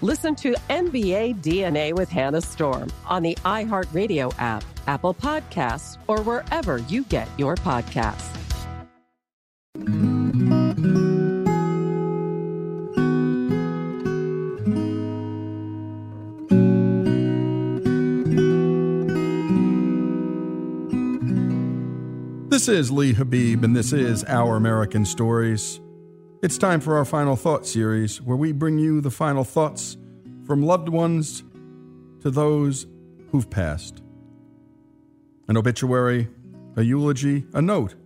Listen to NBA DNA with Hannah Storm on the iHeartRadio app, Apple Podcasts, or wherever you get your podcasts. This is Lee Habib, and this is Our American Stories. It's time for our Final thought series, where we bring you the final thoughts from loved ones to those who've passed. An obituary, a eulogy, a note.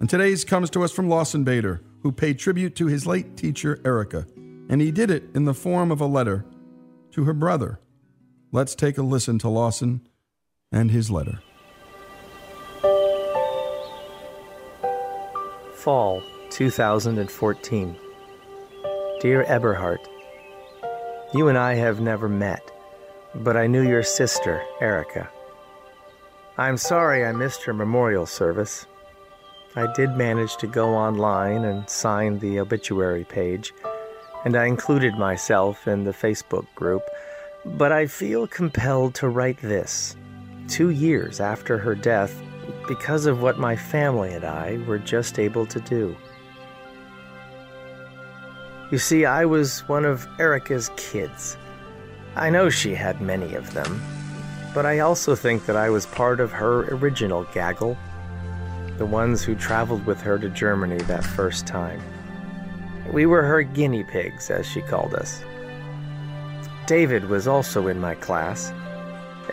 And today's comes to us from Lawson Bader, who paid tribute to his late teacher, Erika, and he did it in the form of a letter to her brother. Let's take a listen to Lawson and his letter. Fall 2014. Dear Eberhard, You and I have never met, but I knew your sister, Erika. I'm sorry I missed her memorial service. I did manage to go online and sign the obituary page, and I included myself in the Facebook group, but I feel compelled to write this. Two years after her death, because of what my family and I were just able to do. You see, I was one of Erika's kids. I know she had many of them, but I also think that I was part of her original gaggle, the ones who traveled with her to Germany that first time. We were her guinea pigs, as she called us. David was also in my class.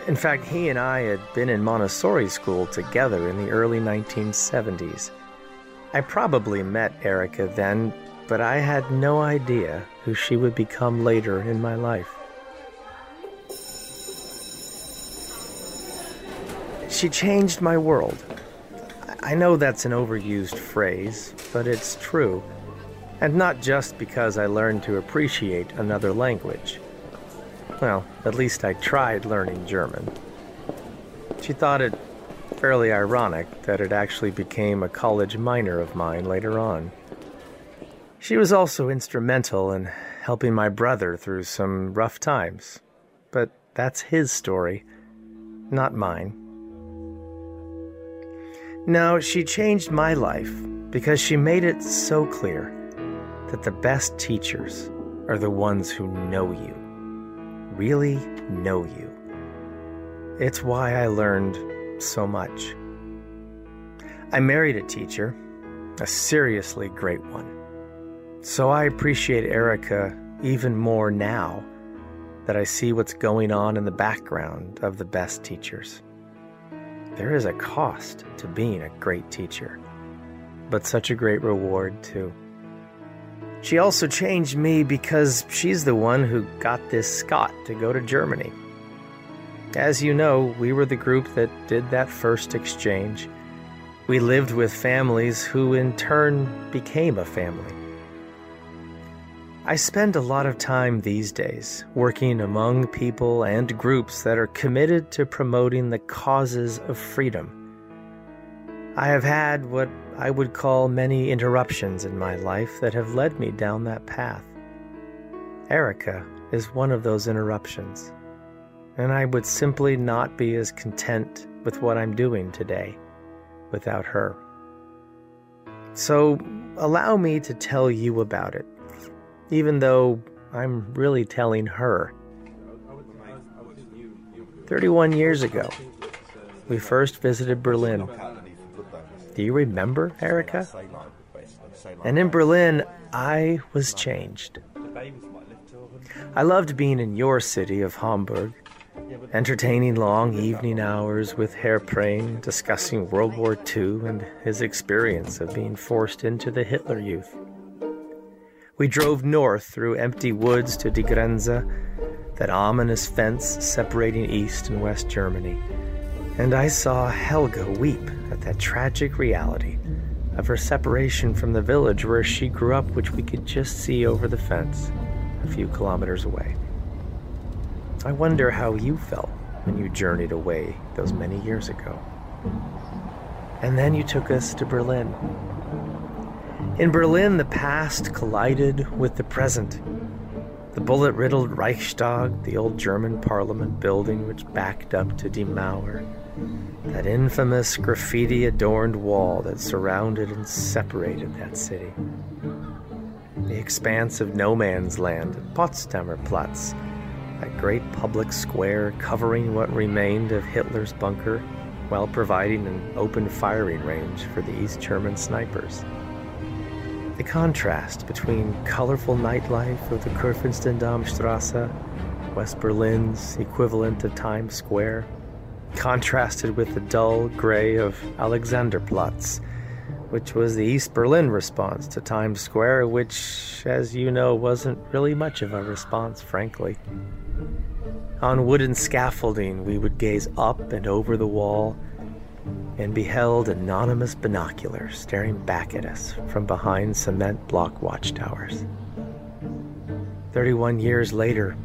In fact, he and I had been in Montessori school together in the early 1970s. I probably met Erika then, but I had no idea who she would become later in my life. She changed my world. I know that's an overused phrase, but it's true. And not just because I learned to appreciate another language. Well, at least I tried learning German. She thought it fairly ironic that it actually became a college minor of mine later on. She was also instrumental in helping my brother through some rough times, but that's his story, not mine. No, she changed my life because she made it so clear that the best teachers are the ones who know you, really know you. It's why I learned so much. I married a teacher, a seriously great one. So I appreciate Erika even more now that I see what's going on in the background of the best teachers. There is a cost to being a great teacher, but such a great reward, too. She also changed me because she's the one who got this Scott to go to Germany. As you know, we were the group that did that first exchange. We lived with families who in turn became a family. I spend a lot of time these days working among people and groups that are committed to promoting the causes of freedom. I have had what I would call many interruptions in my life that have led me down that path. Erika is one of those interruptions, and I would simply not be as content with what I'm doing today without her. So, allow me to tell you about it even though I'm really telling her. 31 years ago, we first visited Berlin. Do you remember, Erika? And in Berlin, I was changed. I loved being in your city of Hamburg, entertaining long evening hours with Herr Prehn discussing World War II and his experience of being forced into the Hitler Youth. We drove north through empty woods to Die Grenze, that ominous fence separating East and West Germany, and I saw Helga weep at that tragic reality of her separation from the village where she grew up, which we could just see over the fence a few kilometers away. I wonder how you felt when you journeyed away those many years ago. And then you took us to Berlin, in Berlin, the past collided with the present. The bullet riddled Reichstag, the old German parliament building which backed up to Die Mauer, that infamous graffiti adorned wall that surrounded and separated that city. The expanse of no man's land at Potsdamer Platz, that great public square covering what remained of Hitler's bunker while providing an open firing range for the East German snipers. The contrast between colorful nightlife of the Kurfürstendammstrasse, West Berlin's equivalent of Times Square, contrasted with the dull gray of Alexanderplatz, which was the East Berlin response to Times Square, which, as you know, wasn't really much of a response, frankly. On wooden scaffolding, we would gaze up and over the wall and beheld anonymous binoculars staring back at us from behind cement block watchtowers. 31 years later,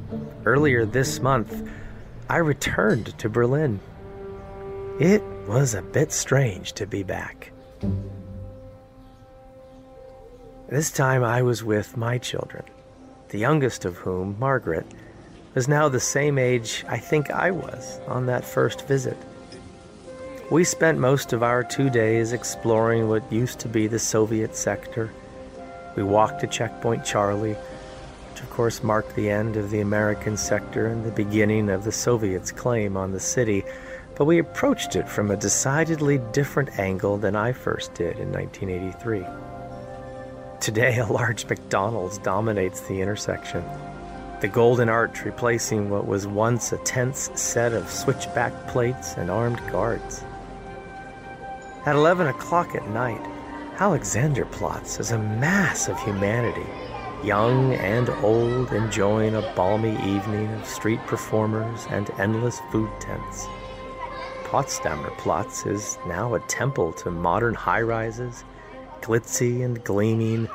earlier this month, I returned to Berlin. It was a bit strange to be back. This time I was with my children, the youngest of whom, Margaret, was now the same age I think I was on that first visit. We spent most of our two days exploring what used to be the Soviet sector. We walked to Checkpoint Charlie, which of course marked the end of the American sector and the beginning of the Soviets' claim on the city, but we approached it from a decidedly different angle than I first did in 1983. Today, a large McDonald's dominates the intersection. The Golden Arch replacing what was once a tense set of switchback plates and armed guards. At 11 o'clock at night, Alexanderplatz is a mass of humanity, young and old, enjoying a balmy evening of street performers and endless food tents. Potsdamer Platz is now a temple to modern high rises, glitzy and gleaming,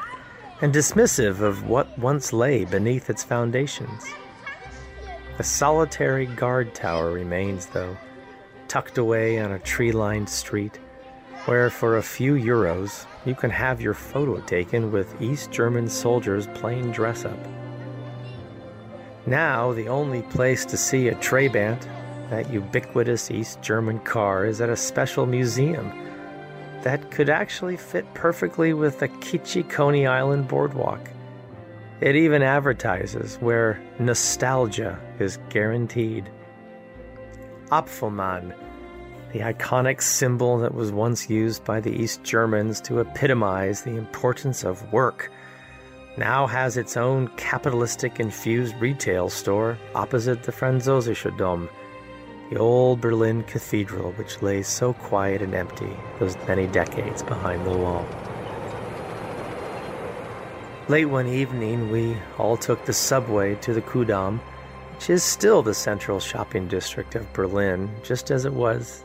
and dismissive of what once lay beneath its foundations. A solitary guard tower remains, though, tucked away on a tree lined street where for a few euros you can have your photo taken with East German soldiers playing dress up. Now, the only place to see a Trabant, that ubiquitous East German car, is at a special museum that could actually fit perfectly with the kitschy Coney Island boardwalk. It even advertises where nostalgia is guaranteed. Ampelmann the iconic symbol that was once used by the East Germans to epitomize the importance of work, now has its own capitalistic infused retail store opposite the Französische Dom, the old Berlin cathedral which lay so quiet and empty those many decades behind the wall. Late one evening, we all took the subway to the Kudamm, which is still the central shopping district of Berlin, just as it was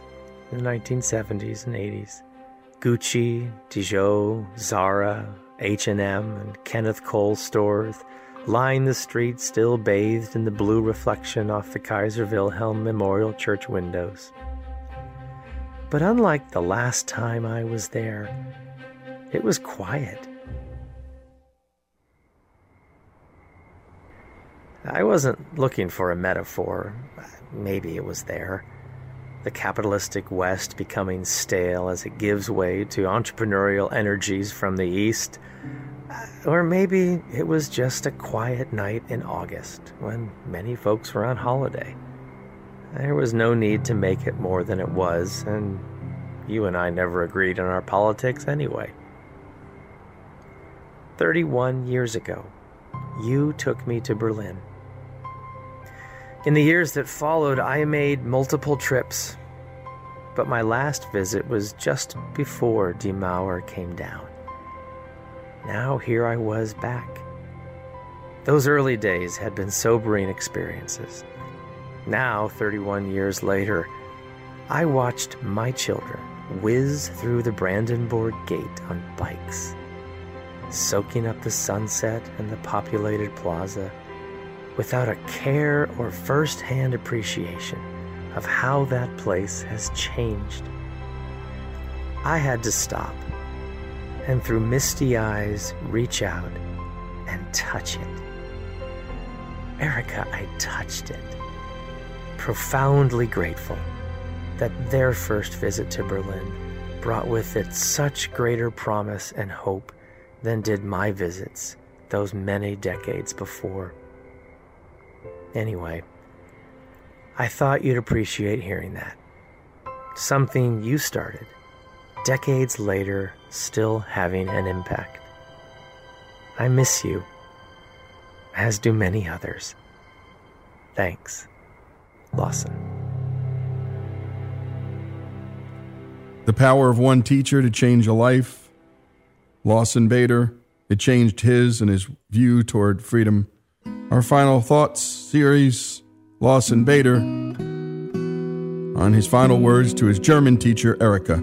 in the 1970s and 80s. Gucci, Dijon, Zara, H&M, and Kenneth Cole stores line the streets still bathed in the blue reflection off the Kaiser Wilhelm Memorial Church windows. But unlike the last time I was there, it was quiet. I wasn't looking for a metaphor. Maybe it was there. The capitalistic West becoming stale as it gives way to entrepreneurial energies from the East. Uh, or maybe it was just a quiet night in August when many folks were on holiday. There was no need to make it more than it was, and you and I never agreed on our politics anyway. 31 years ago, you took me to Berlin. In the years that followed, I made multiple trips, but my last visit was just before Die Mauer came down. Now here I was back. Those early days had been sobering experiences. Now, 31 years later, I watched my children whiz through the Brandenburg Gate on bikes, soaking up the sunset and the populated plaza without a care or first hand appreciation of how that place has changed. I had to stop and through misty eyes reach out and touch it. Erika, I touched it, profoundly grateful that their first visit to Berlin brought with it such greater promise and hope than did my visits those many decades before. Anyway, I thought you'd appreciate hearing that. Something you started, decades later, still having an impact. I miss you, as do many others. Thanks, Lawson. The power of one teacher to change a life. Lawson Bader, it changed his and his view toward freedom our final thoughts series, Lawson Bader, on his final words to his German teacher, Erika,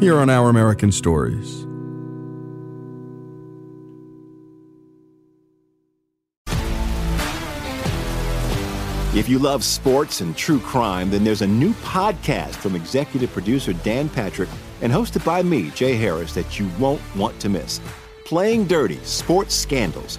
here on Our American Stories. If you love sports and true crime, then there's a new podcast from executive producer Dan Patrick and hosted by me, Jay Harris, that you won't want to miss. Playing Dirty Sports Scandals.